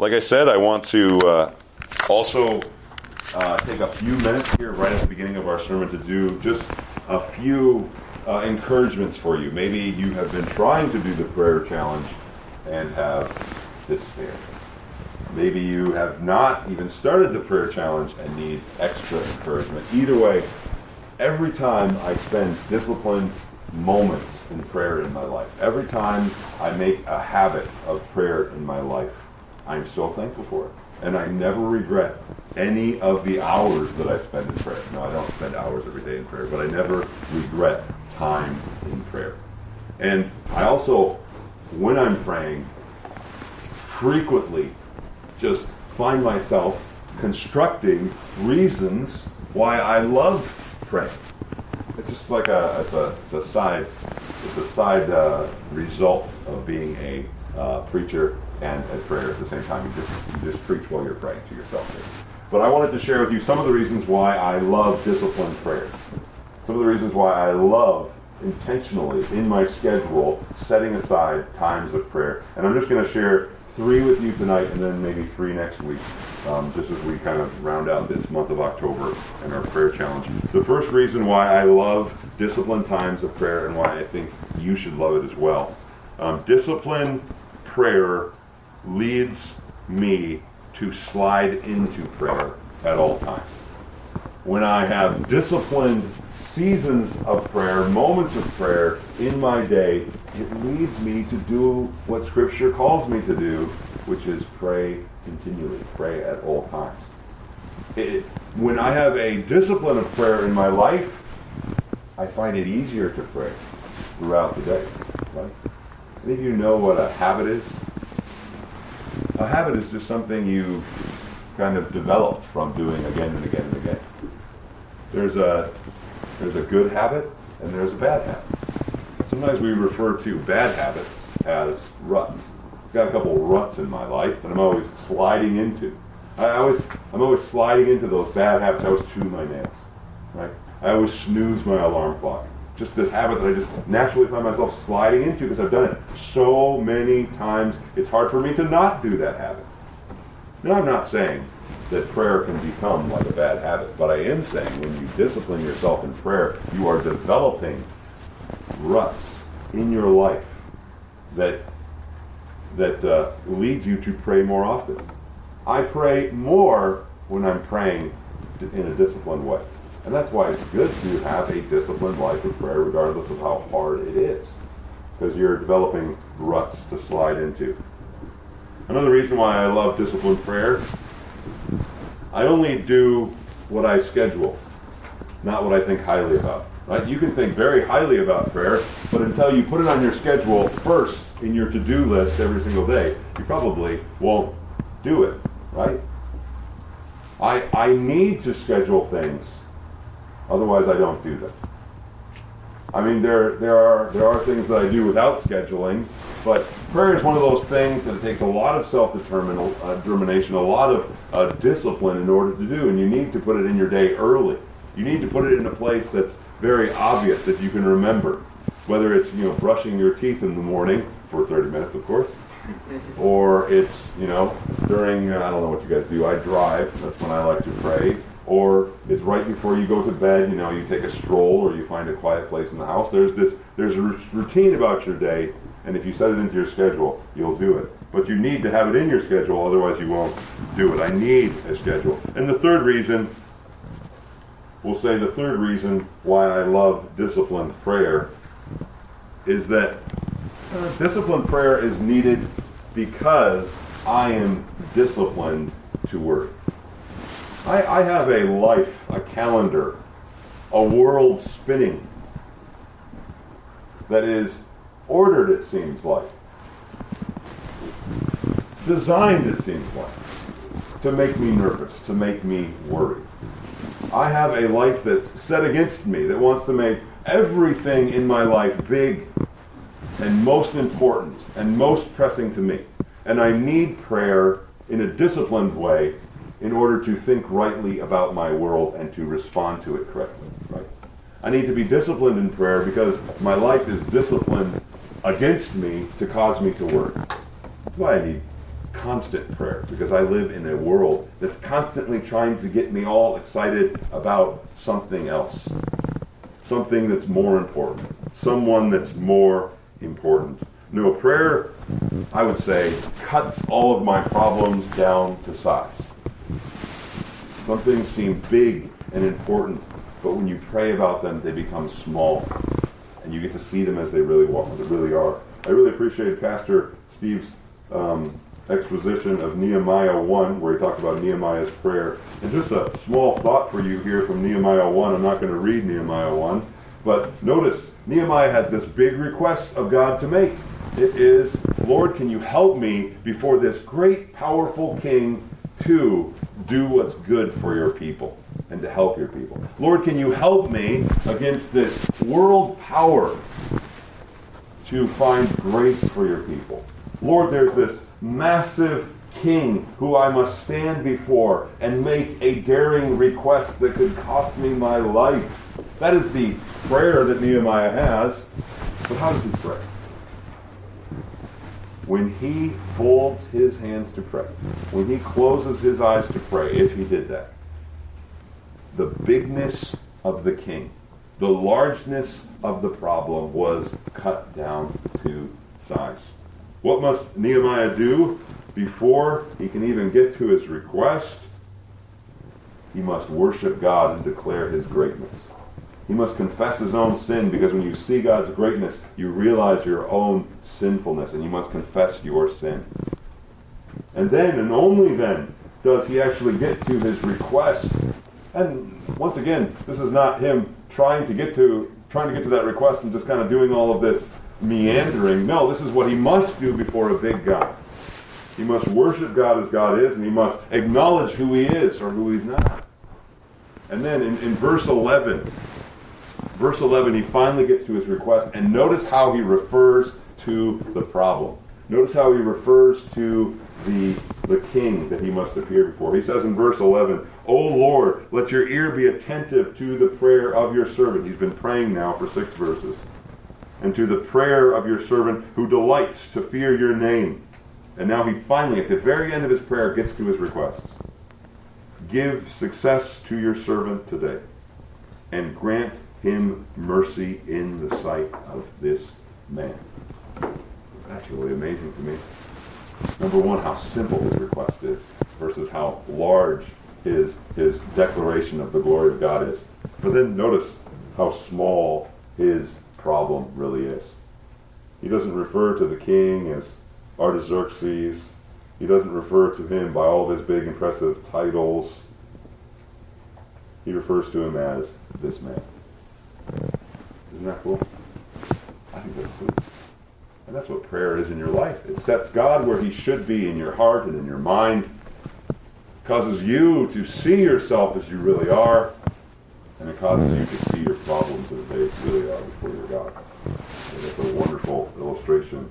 Like I said, I want to uh, also uh, take a few minutes here right at the beginning of our sermon to do just a few uh, encouragements for you. Maybe you have been trying to do the prayer challenge and have despaired. Maybe you have not even started the prayer challenge and need extra encouragement. Either way, every time I spend disciplined moments in prayer in my life, every time I make a habit of prayer in my life, I'm so thankful for it. And I never regret any of the hours that I spend in prayer. No, I don't spend hours every day in prayer, but I never regret time in prayer. And I also, when I'm praying, frequently just find myself constructing reasons why I love praying. It's just like a it's a it's a side it's a side uh, result of being a uh, preacher and at prayer at the same time. You just you just preach while you're praying to yourself. But I wanted to share with you some of the reasons why I love disciplined prayer. Some of the reasons why I love intentionally in my schedule setting aside times of prayer. And I'm just going to share three with you tonight and then maybe three next week, um, just as we kind of round out this month of October and our prayer challenge. The first reason why I love disciplined times of prayer and why I think you should love it as well. Um, disciplined prayer leads me to slide into prayer at all times. When I have disciplined seasons of prayer, moments of prayer in my day, it leads me to do what Scripture calls me to do, which is pray continually, pray at all times. It, when I have a discipline of prayer in my life, I find it easier to pray throughout the day. Right? Any of you know what a habit is? A habit is just something you kind of developed from doing again and again and again. There's a there's a good habit and there's a bad habit. Sometimes we refer to bad habits as ruts. I've got a couple ruts in my life that I'm always sliding into. I always, I'm always sliding into those bad habits. I always chew my nails, right? I always snooze my alarm clock. Just this habit that I just naturally find myself sliding into because I've done it so many times. It's hard for me to not do that habit. Now, I'm not saying that prayer can become like a bad habit. But I am saying when you discipline yourself in prayer, you are developing ruts in your life that that uh, leads you to pray more often. I pray more when I'm praying in a disciplined way. And that's why it's good to have a disciplined life of prayer regardless of how hard it is. Because you're developing ruts to slide into. Another reason why I love disciplined prayer I only do what I schedule, not what I think highly about. Right? You can think very highly about prayer, but until you put it on your schedule first in your to-do list every single day, you probably won't do it. Right? I I need to schedule things, otherwise I don't do them. I mean, there there are there are things that I do without scheduling, but prayer is one of those things that it takes a lot of self-determination, a lot of uh, discipline in order to do, and you need to put it in your day early. You need to put it in a place that's very obvious that you can remember, whether it's you know brushing your teeth in the morning for 30 minutes, of course, or it's you know during uh, I don't know what you guys do. I drive. That's when I like to pray or it's right before you go to bed. You know, you take a stroll or you find a quiet place in the house. There's this there's a routine about your day, and if you set it into your schedule, you'll do it. But you need to have it in your schedule, otherwise you won't do it. I need a schedule. And the third reason, we'll say the third reason why I love disciplined prayer is that uh, disciplined prayer is needed because I am disciplined to work. I, I have a life, a calendar, a world spinning that is ordered, it seems like. Designed, it seems like, to make me nervous, to make me worry. I have a life that's set against me, that wants to make everything in my life big and most important and most pressing to me. And I need prayer in a disciplined way in order to think rightly about my world and to respond to it correctly. Right? I need to be disciplined in prayer because my life is disciplined against me to cause me to work. That's why I need constant prayer because I live in a world that's constantly trying to get me all excited about something else. Something that's more important. Someone that's more important. No, prayer, I would say, cuts all of my problems down to size. Some things seem big and important, but when you pray about them, they become small. And you get to see them as they really, they really are. I really appreciated Pastor Steve's um, exposition of Nehemiah 1, where he talked about Nehemiah's prayer. And just a small thought for you here from Nehemiah 1. I'm not going to read Nehemiah 1, but notice Nehemiah has this big request of God to make. It is, Lord, can you help me before this great, powerful king to do what's good for your people and to help your people? Lord, can you help me against this world power to find grace for your people? Lord, there's this massive king who I must stand before and make a daring request that could cost me my life. That is the prayer that Nehemiah has. But how does he pray? When he folds his hands to pray, when he closes his eyes to pray, if he did that, the bigness of the king, the largeness of the problem was cut down to size. What must Nehemiah do before he can even get to his request? He must worship God and declare his greatness. He must confess his own sin because when you see God's greatness, you realize your own sinfulness and you must confess your sin. And then, and only then, does he actually get to his request. And once again, this is not him trying to get to trying to get to that request and just kind of doing all of this meandering. No, this is what he must do before a big God. He must worship God as God is, and he must acknowledge who he is or who he's not. And then in, in verse 11, verse 11, he finally gets to his request, and notice how he refers to the problem. Notice how he refers to the, the king that he must appear before. He says in verse 11, O Lord, let your ear be attentive to the prayer of your servant. He's been praying now for six verses. And to the prayer of your servant who delights to fear your name. And now he finally, at the very end of his prayer, gets to his requests. Give success to your servant today, and grant him mercy in the sight of this man. That's really amazing to me. Number one, how simple his request is versus how large his, his declaration of the glory of God is. But then notice how small his problem really is. He doesn't refer to the king as Artaxerxes. He doesn't refer to him by all of his big impressive titles. He refers to him as this man. Isn't that cool? I think that's sweet. And that's what prayer is in your life. It sets God where he should be in your heart and in your mind. causes you to see yourself as you really are. And it causes you to see your problems as they really are before your God. And it's a wonderful illustration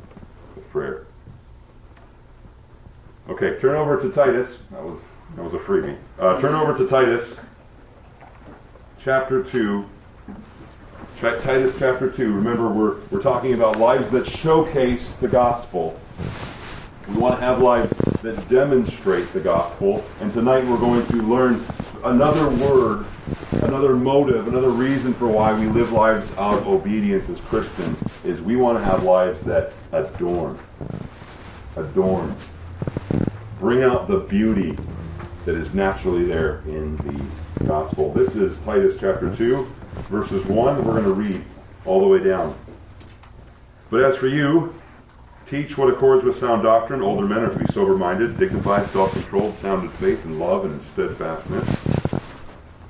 of prayer. Okay, turn over to Titus. That was that was a freebie. Uh, turn over to Titus, chapter two. Titus chapter 2. Remember, we're, we're talking about lives that showcase the gospel. We want to have lives that demonstrate the gospel. And tonight we're going to learn another word, another motive, another reason for why we live lives out of obedience as Christians is we want to have lives that adorn. Adorn. Bring out the beauty that is naturally there in the gospel. This is Titus chapter 2 verses 1, we're going to read all the way down. But as for you, teach what accords with sound doctrine. Older men are to be sober minded, dignified, self controlled, sound in faith and love and in steadfastness.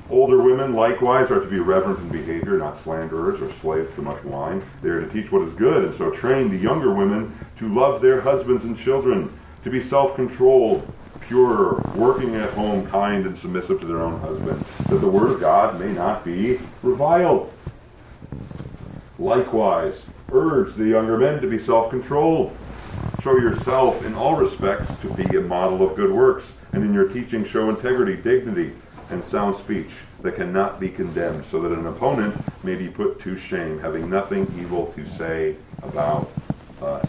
Older women likewise are to be reverent in behavior, not slanderers or slaves to much wine. They are to teach what is good, and so train the younger women to love their husbands and children, to be self controlled, pure, working at home, kind, and submissive to their own husband, that the word of God may not be reviled. Likewise, urge the younger men to be self-controlled. Show yourself in all respects to be a model of good works, and in your teaching show integrity, dignity, and sound speech that cannot be condemned, so that an opponent may be put to shame, having nothing evil to say about us.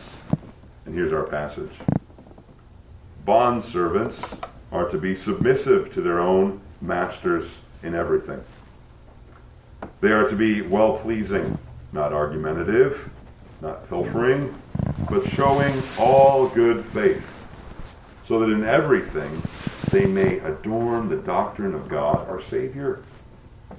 And here's our passage. Bondservants are to be submissive to their own masters in everything. They are to be well pleasing, not argumentative, not pilfering, but showing all good faith, so that in everything they may adorn the doctrine of God our Savior.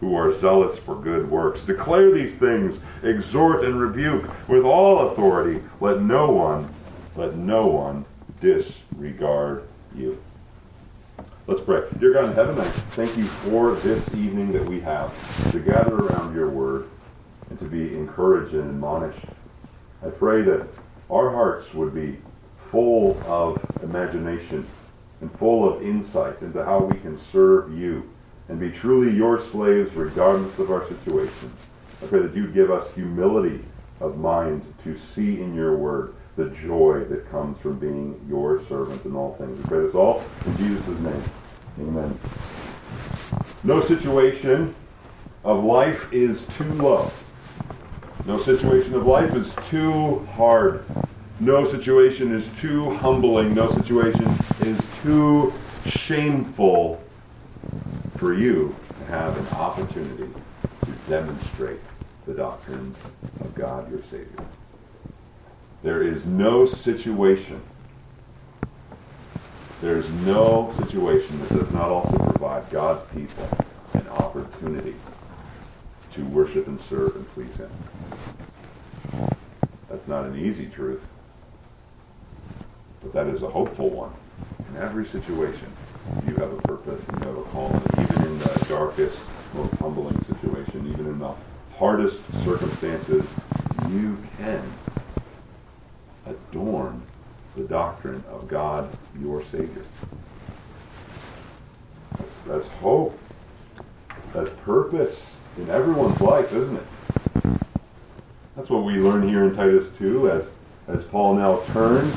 who are zealous for good works. Declare these things, exhort and rebuke with all authority. Let no one, let no one disregard you. Let's pray. Dear God in heaven, I thank you for this evening that we have to gather around your word and to be encouraged and admonished. I pray that our hearts would be full of imagination and full of insight into how we can serve you and be truly your slaves regardless of our situation. I pray that you'd give us humility of mind to see in your word the joy that comes from being your servant in all things. We pray this all in Jesus' name. Amen. No situation of life is too low. No situation of life is too hard. No situation is too humbling. No situation is too shameful for you to have an opportunity to demonstrate the doctrines of God your Savior. There is no situation, there is no situation that does not also provide God's people an opportunity to worship and serve and please Him. That's not an easy truth, but that is a hopeful one. In every situation, you have a purpose and you have a calling, even in the darkest, most humbling situation, even in the hardest circumstances, you can adorn the doctrine of God, your Savior. That's, that's hope. That's purpose in everyone's life, isn't it? That's what we learn here in Titus 2 as, as Paul now turns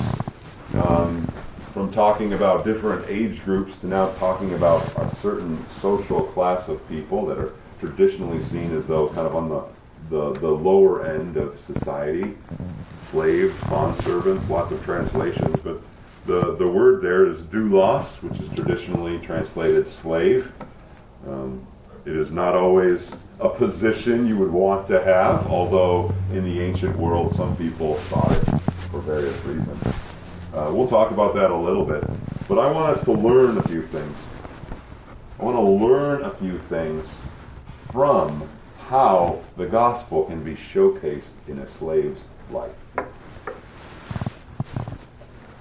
um, from talking about different age groups to now talking about a certain social class of people that are traditionally seen as those kind of on the, the, the lower end of society. Slaves, bondservants, lots of translations, but the, the word there is doulos, which is traditionally translated slave. Um, it is not always a position you would want to have, although in the ancient world some people thought it for various reasons. Uh, we'll talk about that a little bit. But I want us to learn a few things. I want to learn a few things from how the gospel can be showcased in a slave's life.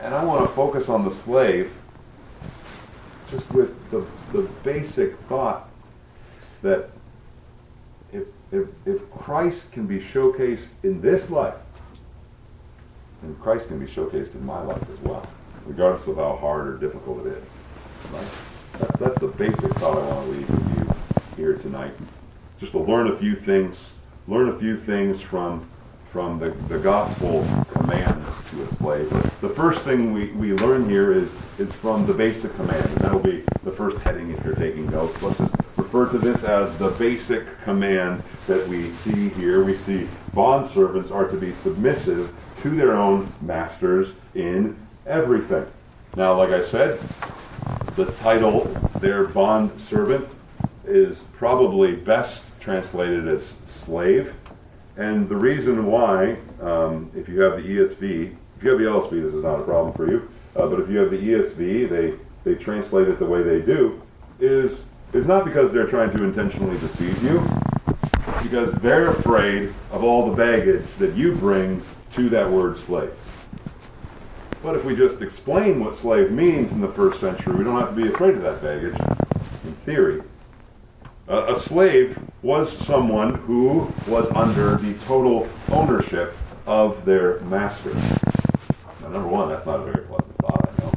And I want to focus on the slave just with the, the basic thought that if, if, if Christ can be showcased in this life, and Christ can be showcased in my life as well, regardless of how hard or difficult it is. Right? That, that's the basic thought I want to leave with you here tonight. Just to learn a few things, learn a few things from from the, the gospel commands to a slave. The first thing we, we learn here is, is from the basic command, and that'll be the first heading if you're taking notes. Let's just refer to this as the basic command that we see here. We see bondservants are to be submissive to their own masters in everything. Now, like I said, the title, their bond servant, is probably best translated as slave. And the reason why, um, if you have the ESV, if you have the LSB, this is not a problem for you. Uh, but if you have the ESV, they, they translate it the way they do, is, is not because they're trying to intentionally deceive you, because they're afraid of all the baggage that you bring to that word slave. But if we just explain what slave means in the first century, we don't have to be afraid of that baggage, in theory. Uh, a slave was someone who was under the total ownership of their master. Now, number one, that's not a very pleasant thought, I know.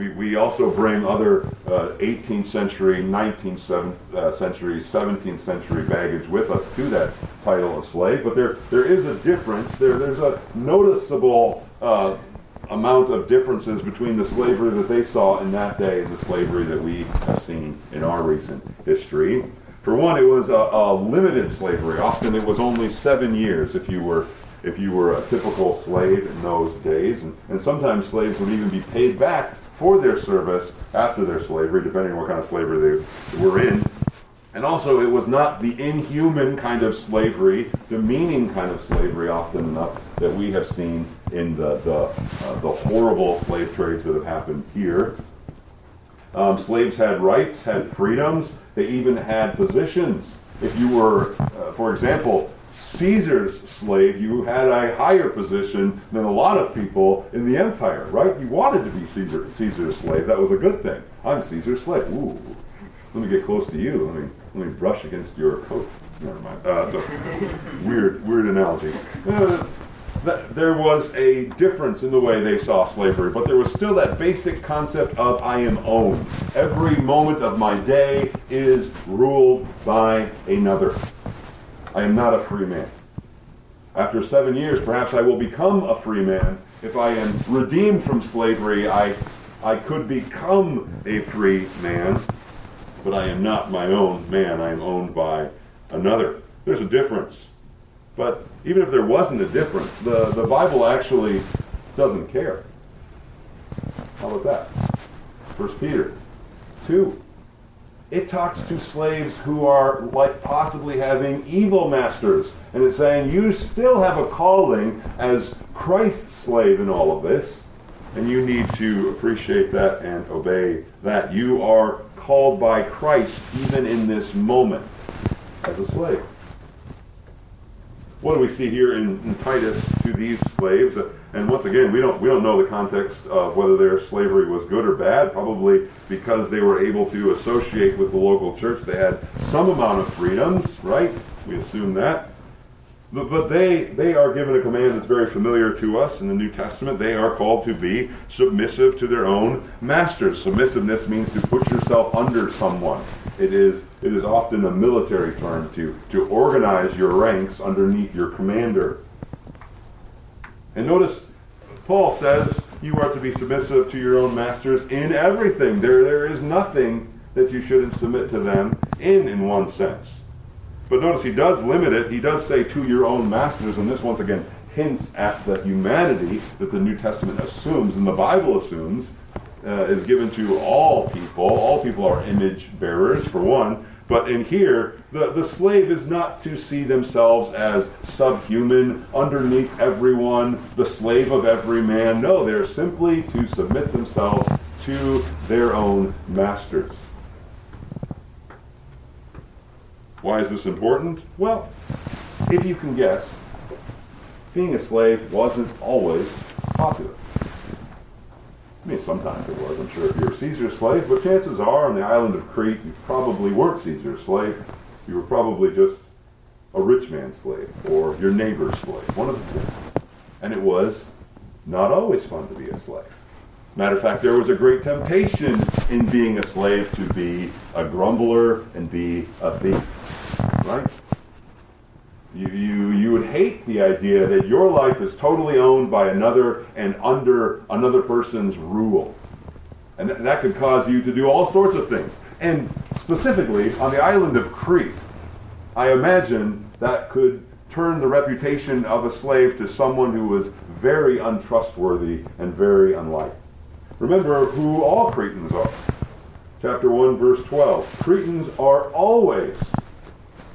We, we also bring other uh, 18th century, 19th uh, century, 17th century baggage with us to that title of slave. But there, there is a difference. There, there's a noticeable uh, amount of differences between the slavery that they saw in that day and the slavery that we have seen in our recent history. For one, it was a, a limited slavery. Often it was only seven years if you were if you were a typical slave in those days. And, and sometimes slaves would even be paid back for their service after their slavery, depending on what kind of slavery they were in. And also, it was not the inhuman kind of slavery, demeaning kind of slavery, often enough that we have seen in the the, uh, the horrible slave trades that have happened here. Um, slaves had rights, had freedoms. They even had positions. If you were, uh, for example, Caesar's slave, you had a higher position than a lot of people in the empire, right? You wanted to be Caesar, Caesar's slave. That was a good thing. I'm Caesar's slave. Ooh, let me get close to you. Let me let me brush against your coat. Never mind. Uh, so, weird, weird analogy. Uh, there was a difference in the way they saw slavery, but there was still that basic concept of I am owned. Every moment of my day is ruled by another. I am not a free man. After seven years, perhaps I will become a free man. If I am redeemed from slavery, I, I could become a free man, but I am not my own man. I am owned by another. There's a difference. But even if there wasn't a difference, the, the Bible actually doesn't care. How about that? First Peter 2 it talks to slaves who are like possibly having evil masters. And it's saying you still have a calling as Christ's slave in all of this. And you need to appreciate that and obey that. You are called by Christ even in this moment as a slave. What do we see here in, in Titus to these slaves? And once again, we don't we don't know the context of whether their slavery was good or bad. Probably because they were able to associate with the local church, they had some amount of freedoms, right? We assume that. But they, they are given a command that's very familiar to us in the New Testament. They are called to be submissive to their own masters. Submissiveness means to put yourself under someone. It is, it is often a military term to, to organize your ranks underneath your commander. And notice, Paul says you are to be submissive to your own masters in everything. There, there is nothing that you shouldn't submit to them in, in one sense. But notice he does limit it. He does say to your own masters, and this once again hints at the humanity that the New Testament assumes and the Bible assumes uh, is given to all people. All people are image bearers, for one. But in here, the, the slave is not to see themselves as subhuman, underneath everyone, the slave of every man. No, they're simply to submit themselves to their own masters. Why is this important? Well, if you can guess, being a slave wasn't always popular. I mean, sometimes it was. I'm sure if you're Caesar's slave, but chances are on the island of Crete, you probably weren't Caesar's slave. You were probably just a rich man's slave or your neighbor's slave, one of the two. And it was not always fun to be a slave. Matter of fact, there was a great temptation in being a slave to be a grumbler and be a thief. Right? You, you, you would hate the idea that your life is totally owned by another and under another person's rule. And th- that could cause you to do all sorts of things. And specifically, on the island of Crete, I imagine that could turn the reputation of a slave to someone who was very untrustworthy and very unliked. Remember who all Cretans are. Chapter 1, verse 12. Cretans are always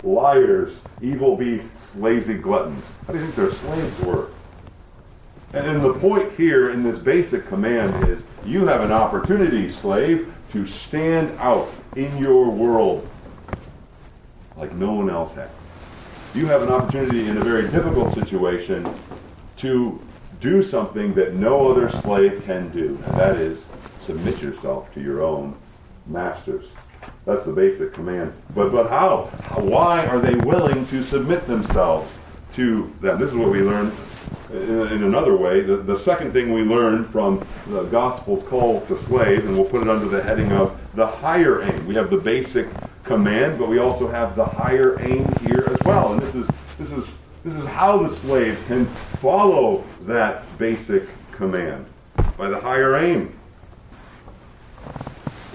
liars, evil beasts, lazy gluttons. How do you think their slaves were? And the point here in this basic command is you have an opportunity, slave, to stand out in your world like no one else has. You have an opportunity in a very difficult situation to do something that no other slave can do, and that is submit yourself to your own masters. That's the basic command. But but how? Why are they willing to submit themselves to them? This is what we learn in, in another way, the, the second thing we learn from the Gospel's call to slaves, and we'll put it under the heading of the higher aim. We have the basic command, but we also have the higher aim here as well. And this is this is this is how the slave can follow that basic command by the higher aim.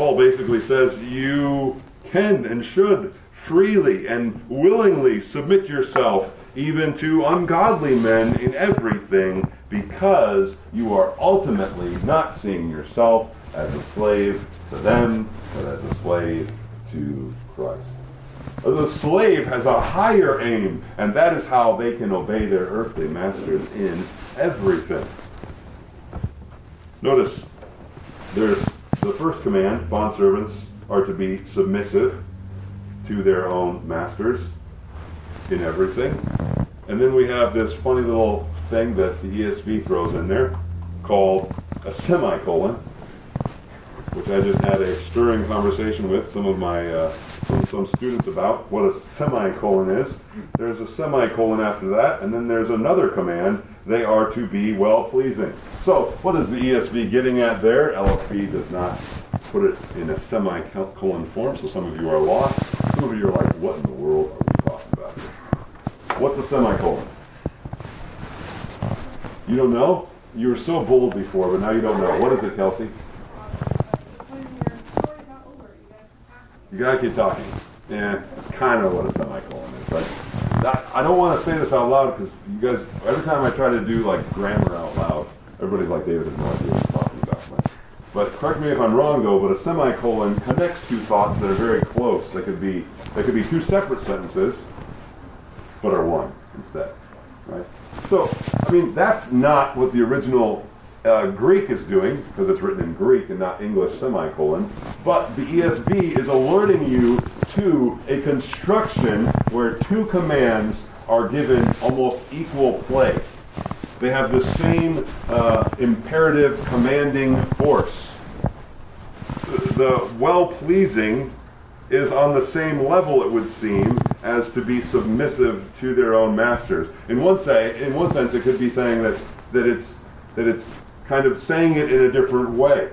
Paul basically says you can and should freely and willingly submit yourself even to ungodly men in everything because you are ultimately not seeing yourself as a slave to them, but as a slave to Christ. The slave has a higher aim, and that is how they can obey their earthly masters in everything. Notice there's the first command bondservants are to be submissive to their own masters in everything. And then we have this funny little thing that the ESV throws in there called a semicolon, which I just had a stirring conversation with some of my uh, some, some students about what a semicolon is. There's a semicolon after that, and then there's another command. They are to be well pleasing. So, what is the ESV getting at there? LSB does not put it in a semicolon form, so some of you are lost. Some of you are like, what in the world are we talking about here? What's a semicolon? You don't know? You were so bold before, but now you don't know. What is it, Kelsey? You gotta keep talking. Yeah, kind of what a semicolon is. That, I don't want to say this out loud because you guys, every time I try to do like grammar out loud, everybody's like, David has no idea what he's talking about. But correct me if I'm wrong though, but a semicolon connects two thoughts that are very close. They could be, they could be two separate sentences, but are one instead. Right? So, I mean, that's not what the original uh, Greek is doing, because it's written in Greek and not English semicolons, but the ESV is alerting you a construction where two commands are given almost equal play. They have the same uh, imperative commanding force. The well-pleasing is on the same level, it would seem, as to be submissive to their own masters. In one say, in one sense, it could be saying that that it's that it's kind of saying it in a different way.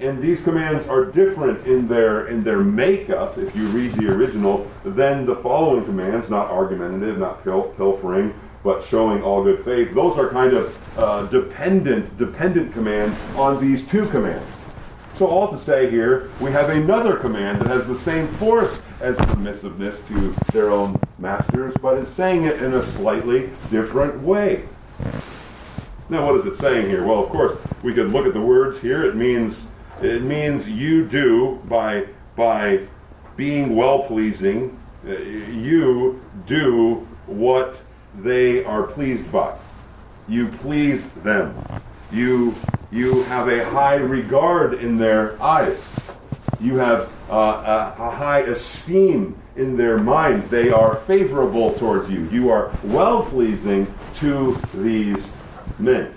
And these commands are different in their in their makeup, if you read the original, than the following commands, not argumentative, not pil- pilfering, but showing all good faith. Those are kind of uh, dependent, dependent commands on these two commands. So all to say here, we have another command that has the same force as submissiveness to their own masters, but is saying it in a slightly different way. Now, what is it saying here? Well, of course, we could look at the words here. It means it means you do by by being well pleasing. Uh, you do what they are pleased by. You please them. You you have a high regard in their eyes. You have uh, a, a high esteem in their mind. They are favorable towards you. You are well pleasing to these men.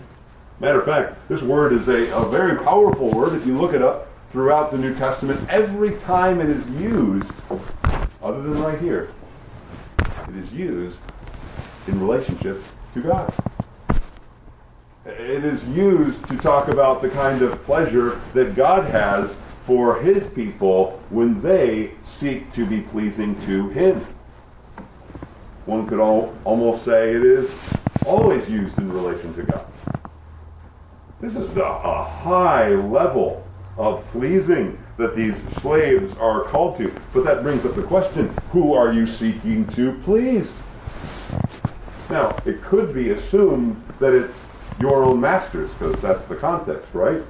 Matter of fact, this word is a, a very powerful word. If you look it up throughout the New Testament, every time it is used, other than right here, it is used in relationship to God. It is used to talk about the kind of pleasure that God has for his people when they seek to be pleasing to him. One could all, almost say it is always used in relation to God. This is a, a high level of pleasing that these slaves are called to. But that brings up the question who are you seeking to please? Now, it could be assumed that it's your own masters, because that's the context, right?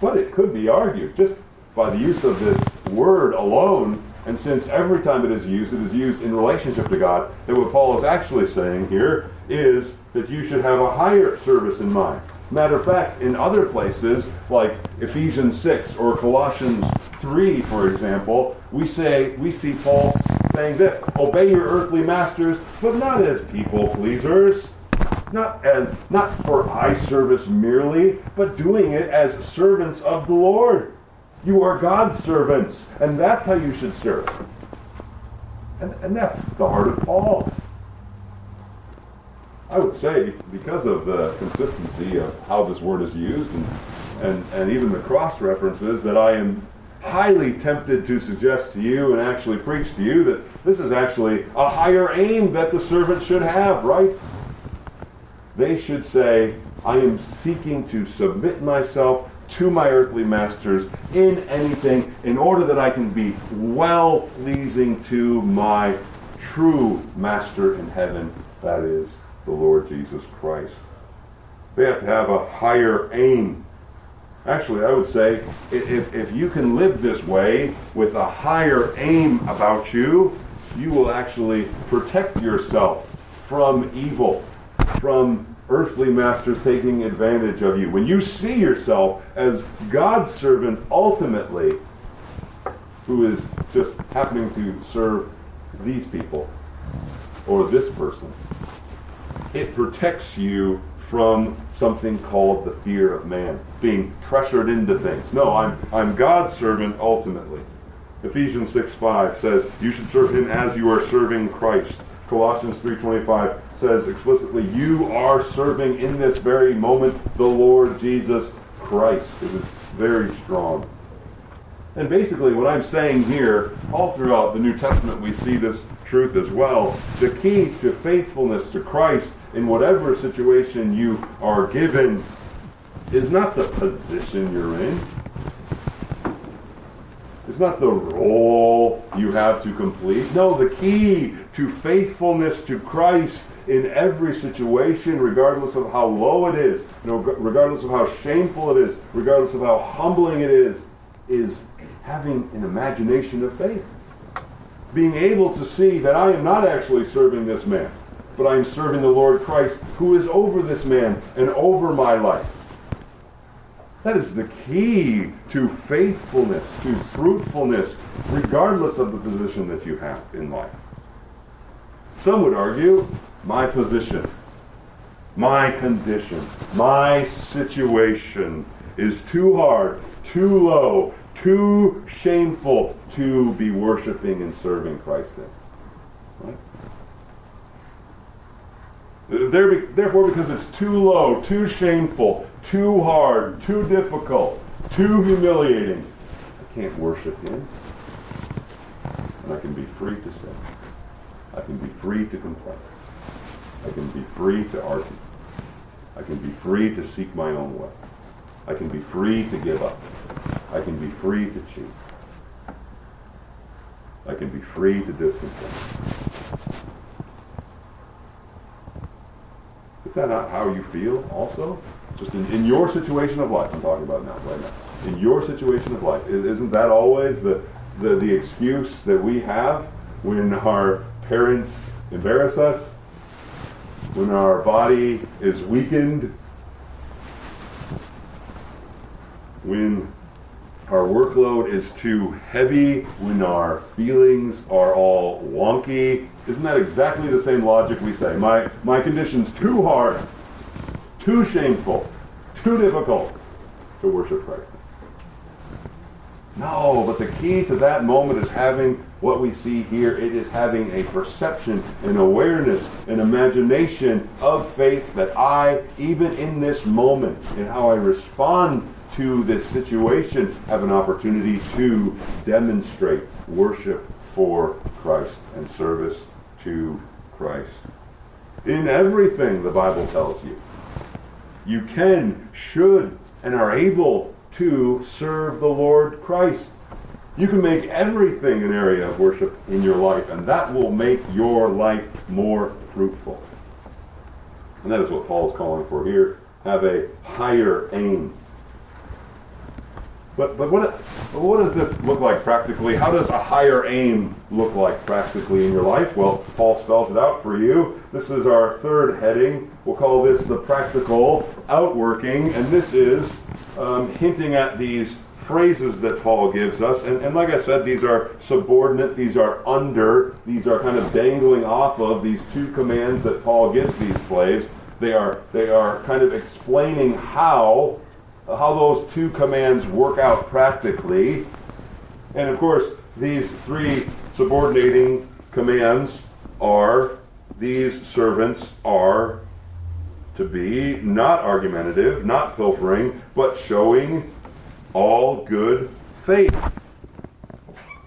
But it could be argued, just by the use of this word alone, and since every time it is used, it is used in relationship to God, that what Paul is actually saying here is that you should have a higher service in mind. Matter of fact, in other places, like Ephesians 6 or Colossians 3, for example, we say we see Paul saying this obey your earthly masters, but not as people pleasers, not as not for eye service merely, but doing it as servants of the Lord. You are God's servants, and that's how you should serve. And, and that's the heart of Paul. I would say, because of the consistency of how this word is used and, and, and even the cross references, that I am highly tempted to suggest to you and actually preach to you that this is actually a higher aim that the servant should have, right? They should say, I am seeking to submit myself to my earthly masters in anything in order that I can be well pleasing to my true master in heaven, that is the Lord Jesus Christ. They have to have a higher aim. Actually, I would say if, if you can live this way with a higher aim about you, you will actually protect yourself from evil, from earthly masters taking advantage of you. When you see yourself as God's servant ultimately, who is just happening to serve these people or this person, it protects you from something called the fear of man, being pressured into things. No, I'm, I'm God's servant ultimately. Ephesians 6 5 says, You should serve him as you are serving Christ. Colossians 3.25 says explicitly, you are serving in this very moment the Lord Jesus Christ. It is very strong. And basically what I'm saying here, all throughout the New Testament we see this truth as well. The key to faithfulness to Christ in whatever situation you are given is not the position you're in. It's not the role you have to complete. No, the key to faithfulness to Christ in every situation, regardless of how low it is, you know, regardless of how shameful it is, regardless of how humbling it is, is having an imagination of faith. Being able to see that I am not actually serving this man, but I am serving the Lord Christ who is over this man and over my life. That is the key to faithfulness, to fruitfulness, regardless of the position that you have in life. Some would argue my position, my condition, my situation is too hard, too low, too shameful to be worshiping and serving Christ in. Right? Therefore, because it's too low, too shameful, too hard, too difficult, too humiliating, I can't worship Him. And I can be free to sin. I can be free to complain. I can be free to argue. I can be free to seek my own way. I can be free to give up. I can be free to cheat. I can be free to discontent. Is that not how you feel also? Just in, in your situation of life, I'm talking about now, right now. In your situation of life, isn't that always the, the, the excuse that we have when our parents embarrass us, when our body is weakened, when our workload is too heavy, when our feelings are all wonky. Isn't that exactly the same logic we say? My, my condition's too hard, too shameful, too difficult to worship Christ. No, but the key to that moment is having what we see here. It is having a perception, an awareness, an imagination of faith that I, even in this moment, in how I respond to this situation, have an opportunity to demonstrate worship for Christ and service to Christ. In everything, the Bible tells you, you can, should, and are able to serve the Lord Christ. You can make everything an area of worship in your life, and that will make your life more fruitful. And that is what Paul is calling for here. Have a higher aim. But, but what, what does this look like practically? How does a higher aim look like practically in your life? Well, Paul spells it out for you. This is our third heading. We'll call this the practical outworking, and this is um, hinting at these phrases that Paul gives us. And, and like I said, these are subordinate, these are under, these are kind of dangling off of these two commands that Paul gives these slaves. They are, they are kind of explaining how how those two commands work out practically. And of course, these three subordinating commands are these servants are to be not argumentative, not pilfering, but showing all good faith.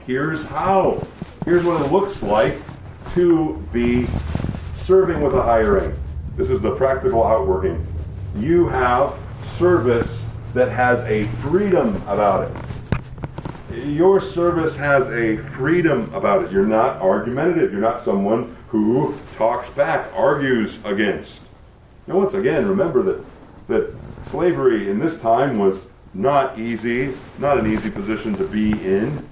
Here's how. Here's what it looks like to be serving with a higher aim. This is the practical outworking. You have service that has a freedom about it. Your service has a freedom about it. You're not argumentative. You're not someone who talks back, argues against. Now, once again, remember that, that slavery in this time was not easy, not an easy position to be in.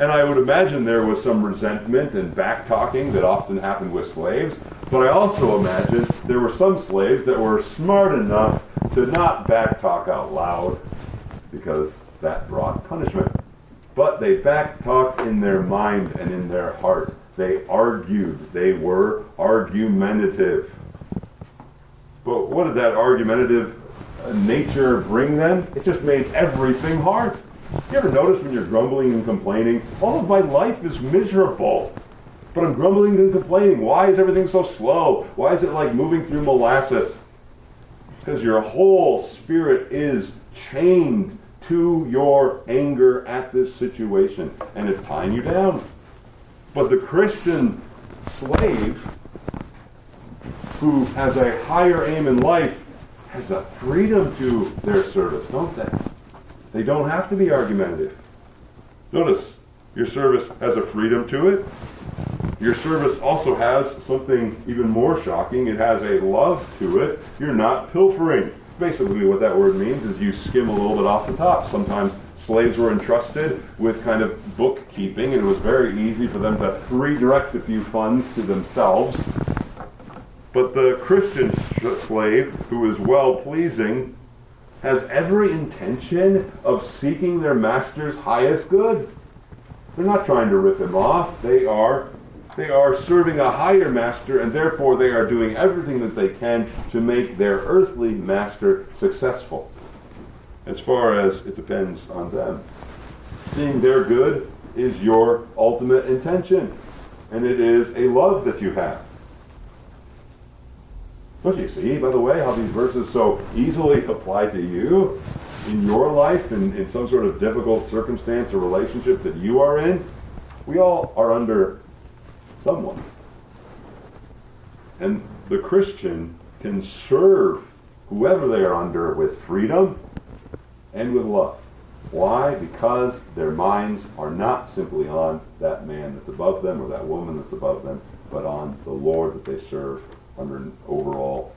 And I would imagine there was some resentment and back talking that often happened with slaves. But I also imagine there were some slaves that were smart enough to not backtalk out loud because that brought punishment. But they backtalked in their mind and in their heart. They argued. They were argumentative. But what did that argumentative nature bring them? It just made everything hard. You ever notice when you're grumbling and complaining, all of my life is miserable, but I'm grumbling and complaining. Why is everything so slow? Why is it like moving through molasses? Because your whole spirit is chained to your anger at this situation, and it's tying you down. But the Christian slave who has a higher aim in life has a freedom to their service, don't they? They don't have to be argumentative. Notice, your service has a freedom to it. Your service also has something even more shocking. It has a love to it. You're not pilfering. Basically, what that word means is you skim a little bit off the top. Sometimes slaves were entrusted with kind of bookkeeping, and it was very easy for them to redirect a few funds to themselves. But the Christian slave, who is well pleasing, has every intention of seeking their master's highest good. They're not trying to rip him off. They are they are serving a higher master and therefore they are doing everything that they can to make their earthly master successful. As far as it depends on them. Seeing their good is your ultimate intention. And it is a love that you have. Don't you see, by the way, how these verses so easily apply to you in your life and in, in some sort of difficult circumstance or relationship that you are in? We all are under someone. And the Christian can serve whoever they are under with freedom and with love. Why? Because their minds are not simply on that man that's above them or that woman that's above them, but on the Lord that they serve under an overall.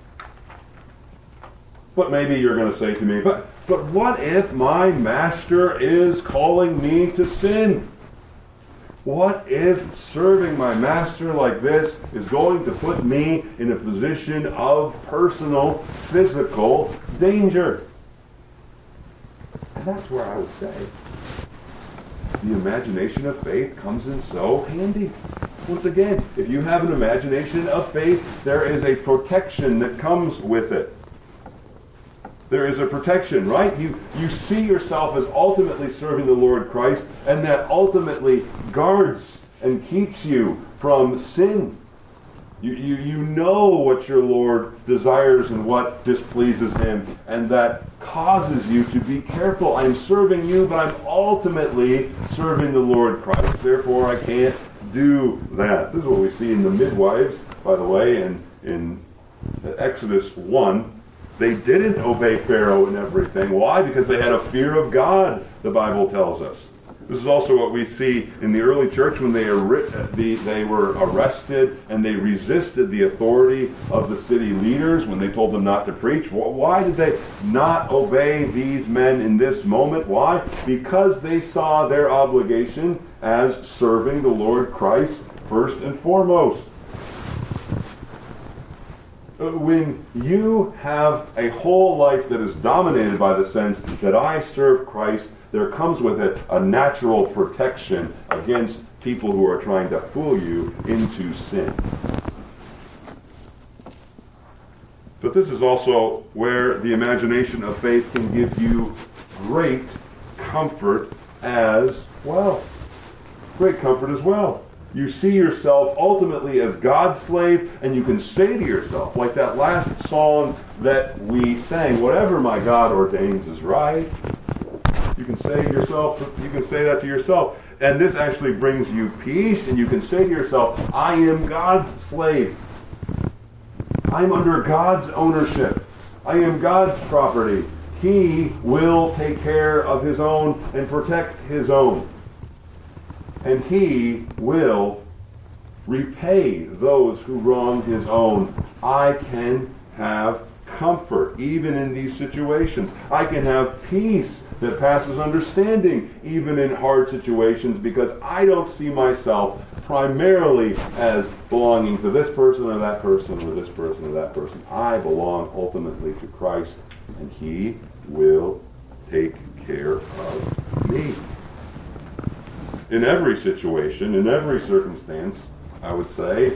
But maybe you're going to say to me, but, but what if my master is calling me to sin? What if serving my master like this is going to put me in a position of personal, physical danger? And that's where I would say the imagination of faith comes in so handy. Once again, if you have an imagination of faith, there is a protection that comes with it. There is a protection, right? You, you see yourself as ultimately serving the Lord Christ, and that ultimately guards and keeps you from sin. You, you, you know what your Lord desires and what displeases him, and that causes you to be careful. I'm serving you, but I'm ultimately serving the Lord Christ. Therefore, I can't do that. This is what we see in the midwives, by the way, and in, Exodus 1. They didn't obey Pharaoh and everything. Why? Because they had a fear of God, the Bible tells us. This is also what we see in the early church when they, they were arrested and they resisted the authority of the city leaders when they told them not to preach. Why did they not obey these men in this moment? Why? Because they saw their obligation as serving the Lord Christ first and foremost. Uh, when you have a whole life that is dominated by the sense that I serve Christ, there comes with it a natural protection against people who are trying to fool you into sin. But this is also where the imagination of faith can give you great comfort as well. Great comfort as well. You see yourself ultimately as God's slave, and you can say to yourself, like that last song that we sang, whatever my God ordains is right. You can say yourself, you can say that to yourself. And this actually brings you peace, and you can say to yourself, I am God's slave. I'm under God's ownership. I am God's property. He will take care of his own and protect his own. And he will repay those who wrong his own. I can have comfort even in these situations. I can have peace that passes understanding even in hard situations because I don't see myself primarily as belonging to this person or that person or this person or that person. I belong ultimately to Christ and he will take care of me. In every situation, in every circumstance, I would say,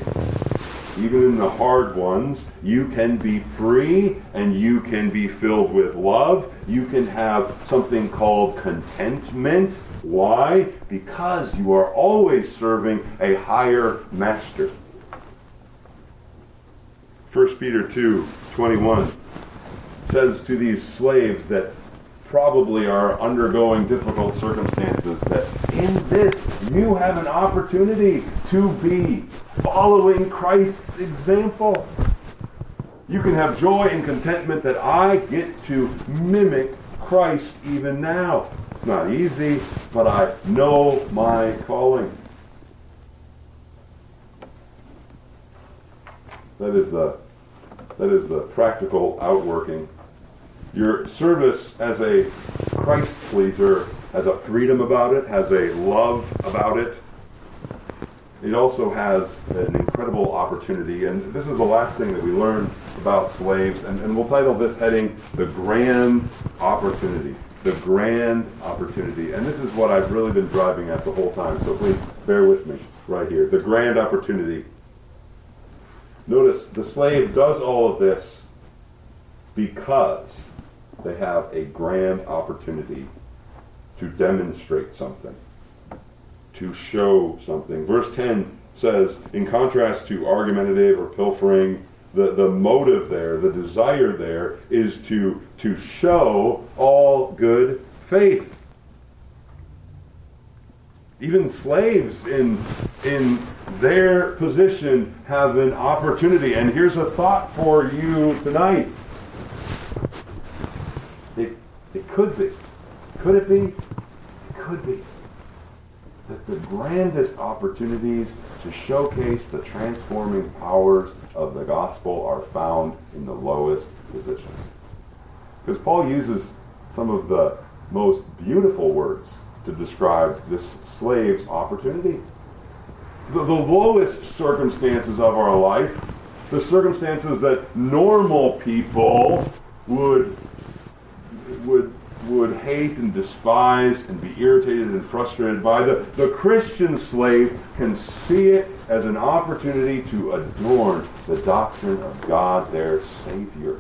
even in the hard ones, you can be free and you can be filled with love. You can have something called contentment. Why? Because you are always serving a higher master. 1 Peter 2 21 says to these slaves that probably are undergoing difficult circumstances that in this you have an opportunity to be following Christ's example. You can have joy and contentment that I get to mimic Christ even now. It's not easy, but I know my calling. That is the that is the practical outworking your service as a Christ pleaser has a freedom about it, has a love about it. It also has an incredible opportunity. And this is the last thing that we learn about slaves. And, and we'll title this heading The Grand Opportunity. The Grand Opportunity. And this is what I've really been driving at the whole time. So please bear with me right here. The Grand Opportunity. Notice the slave does all of this because they have a grand opportunity to demonstrate something, to show something. Verse 10 says, in contrast to argumentative or pilfering, the, the motive there, the desire there, is to, to show all good faith. Even slaves in, in their position have an opportunity. And here's a thought for you tonight. It could be. Could it be? It could be. That the grandest opportunities to showcase the transforming powers of the gospel are found in the lowest positions. Because Paul uses some of the most beautiful words to describe this slave's opportunity. The, the lowest circumstances of our life, the circumstances that normal people would would would hate and despise and be irritated and frustrated by. The, the Christian slave can see it as an opportunity to adorn the doctrine of God, their Savior.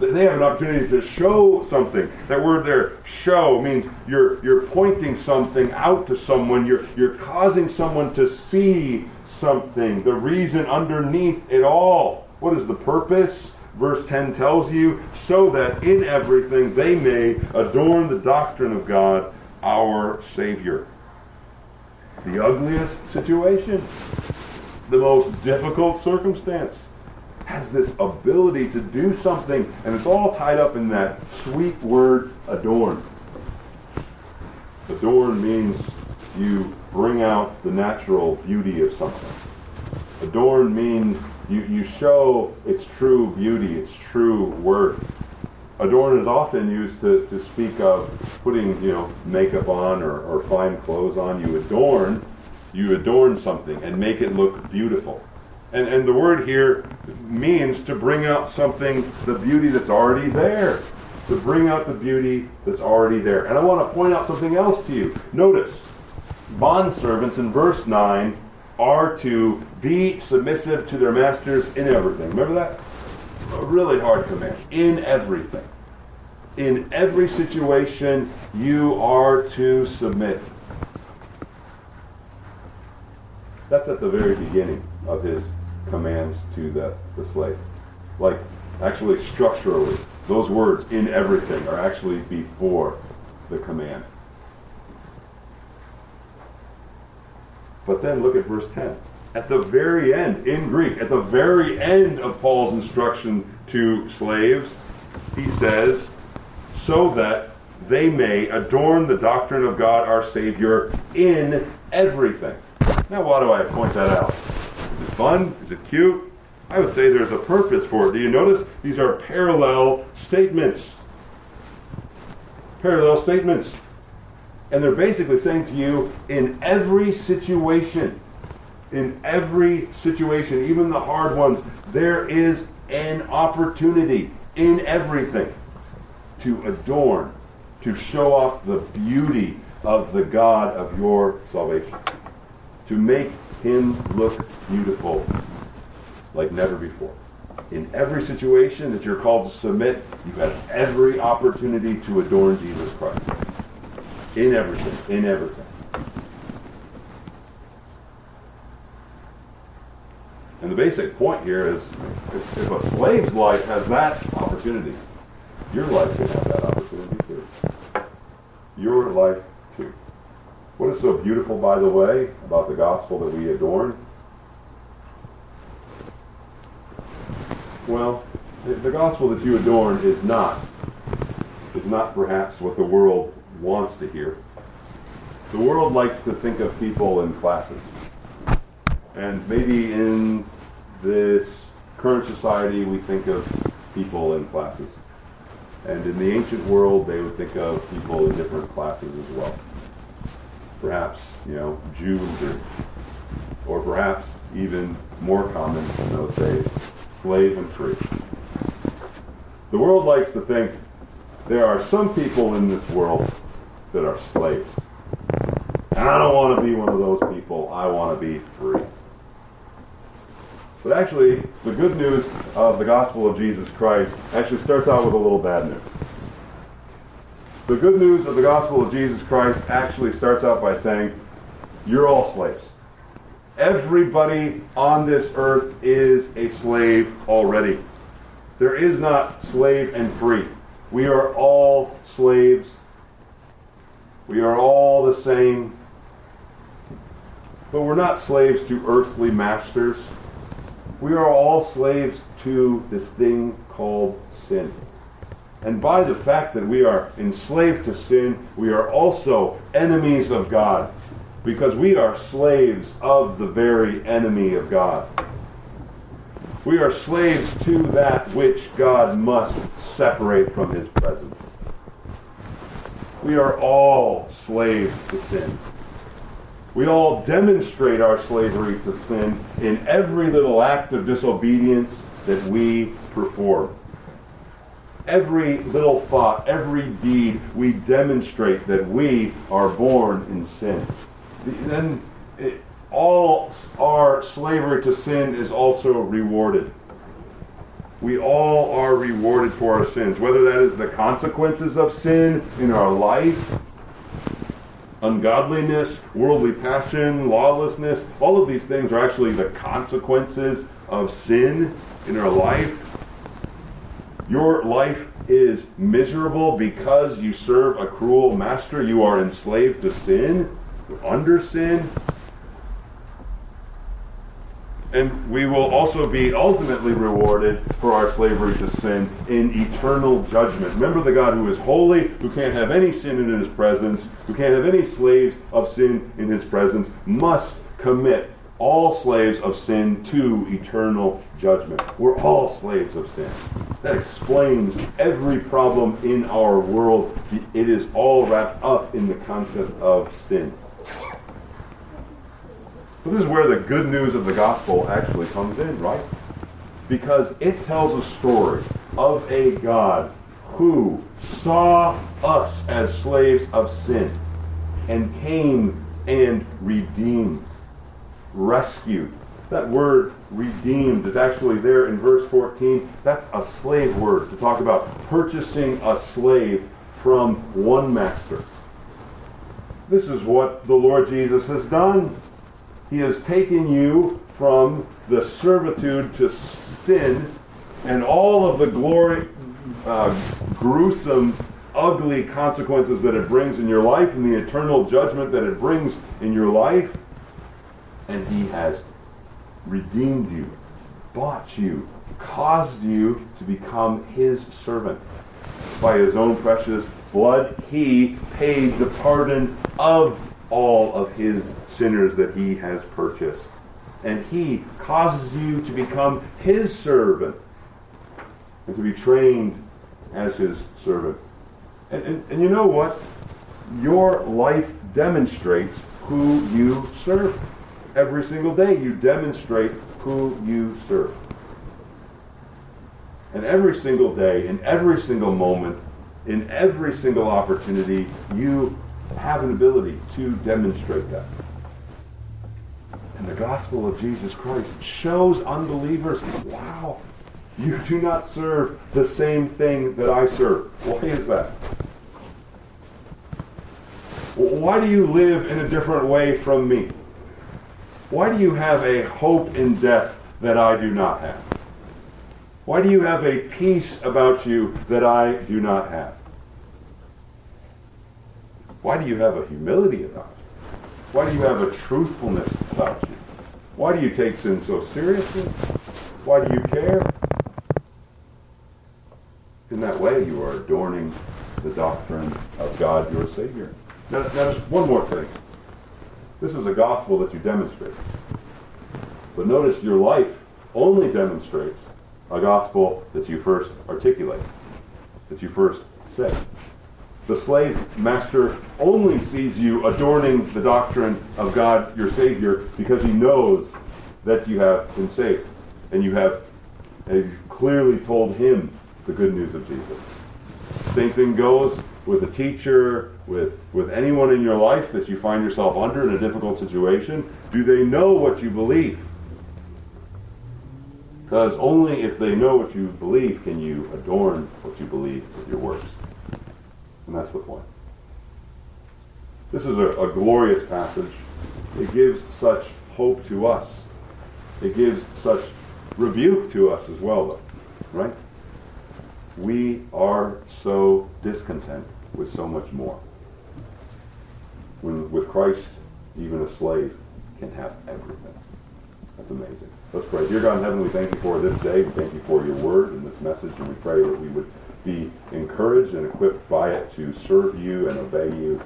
They have an opportunity to show something. That word there, show, means you're, you're pointing something out to someone. You're, you're causing someone to see something. The reason underneath it all. What is the purpose? Verse 10 tells you, so that in everything they may adorn the doctrine of God, our Savior. The ugliest situation, the most difficult circumstance, has this ability to do something, and it's all tied up in that sweet word, adorn. Adorn means you bring out the natural beauty of something. Adorn means you, you show its true beauty, its true worth. Adorn is often used to, to speak of putting, you know, makeup on or, or fine clothes on. You adorn, you adorn something and make it look beautiful. And, and the word here means to bring out something, the beauty that's already there. To bring out the beauty that's already there. And I want to point out something else to you. Notice, bondservants in verse 9 are to be submissive to their masters in everything. Remember that? A really hard command. In everything. In every situation, you are to submit. That's at the very beginning of his commands to the, the slave. Like, actually, structurally, those words in everything are actually before the command. But then look at verse 10. At the very end, in Greek, at the very end of Paul's instruction to slaves, he says, so that they may adorn the doctrine of God our Savior in everything. Now, why do I point that out? Is it fun? Is it cute? I would say there's a purpose for it. Do you notice these are parallel statements? Parallel statements. And they're basically saying to you, in every situation, in every situation, even the hard ones, there is an opportunity in everything to adorn, to show off the beauty of the God of your salvation, to make him look beautiful like never before. In every situation that you're called to submit, you have every opportunity to adorn Jesus Christ. In everything, in everything. And the basic point here is if, if a slave's life has that opportunity, your life can have that opportunity too. Your life too. What is so beautiful, by the way, about the gospel that we adorn? Well, the gospel that you adorn is not is not perhaps what the world wants to hear. The world likes to think of people in classes. And maybe in this current society we think of people in classes. And in the ancient world they would think of people in different classes as well. Perhaps, you know, Jews Greek. Or perhaps even more common in those days, slave and free. The world likes to think there are some people in this world that are slaves. And I don't want to be one of those people. I want to be free. But actually, the good news of the gospel of Jesus Christ actually starts out with a little bad news. The good news of the gospel of Jesus Christ actually starts out by saying, you're all slaves. Everybody on this earth is a slave already. There is not slave and free. We are all slaves. We are all the same. But we're not slaves to earthly masters. We are all slaves to this thing called sin. And by the fact that we are enslaved to sin, we are also enemies of God because we are slaves of the very enemy of God. We are slaves to that which God must separate from his presence. We are all slaves to sin. We all demonstrate our slavery to sin in every little act of disobedience that we perform. Every little thought, every deed, we demonstrate that we are born in sin. Then all our slavery to sin is also rewarded. We all are rewarded for our sins, whether that is the consequences of sin in our life ungodliness, worldly passion, lawlessness, all of these things are actually the consequences of sin in our life. Your life is miserable because you serve a cruel master. You are enslaved to sin, under sin. And we will also be ultimately rewarded for our slavery to sin in eternal judgment. Remember the God who is holy, who can't have any sin in his presence, who can't have any slaves of sin in his presence, must commit all slaves of sin to eternal judgment. We're all slaves of sin. That explains every problem in our world. It is all wrapped up in the concept of sin. So this is where the good news of the gospel actually comes in, right? Because it tells a story of a God who saw us as slaves of sin and came and redeemed, rescued. That word redeemed is actually there in verse 14. That's a slave word to talk about purchasing a slave from one master. This is what the Lord Jesus has done. He has taken you from the servitude to sin and all of the glory, uh, gruesome, ugly consequences that it brings in your life and the eternal judgment that it brings in your life. And he has redeemed you, bought you, caused you to become his servant. By his own precious blood, he paid the pardon of all of his sinners that he has purchased. And he causes you to become his servant and to be trained as his servant. And, and, and you know what? Your life demonstrates who you serve. Every single day you demonstrate who you serve. And every single day, in every single moment, in every single opportunity, you have an ability to demonstrate that. And the gospel of Jesus Christ shows unbelievers, wow, you do not serve the same thing that I serve. Why is that? Why do you live in a different way from me? Why do you have a hope in death that I do not have? Why do you have a peace about you that I do not have? Why do you have a humility about you? Why do you have a truthfulness about you? Why do you take sin so seriously? Why do you care? In that way, you are adorning the doctrine of God, your Savior. Now, now just one more thing. This is a gospel that you demonstrate. But notice your life only demonstrates a gospel that you first articulate, that you first say. The slave master only sees you adorning the doctrine of God, your Savior, because he knows that you have been saved. And you have, and clearly told him the good news of Jesus. Same thing goes with a teacher, with, with anyone in your life that you find yourself under in a difficult situation. Do they know what you believe? Because only if they know what you believe can you adorn what you believe with your works. And that's the point. This is a, a glorious passage. It gives such hope to us. It gives such rebuke to us as well, though. Right? We are so discontent with so much more. When with Christ, even a slave can have everything. That's amazing. Let's pray. Dear God in heaven, we thank you for this day. We thank you for your word and this message, and we pray that we would be encouraged and equipped by it to serve you and obey you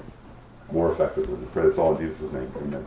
more effectively. We pray this all in Jesus' name. Amen.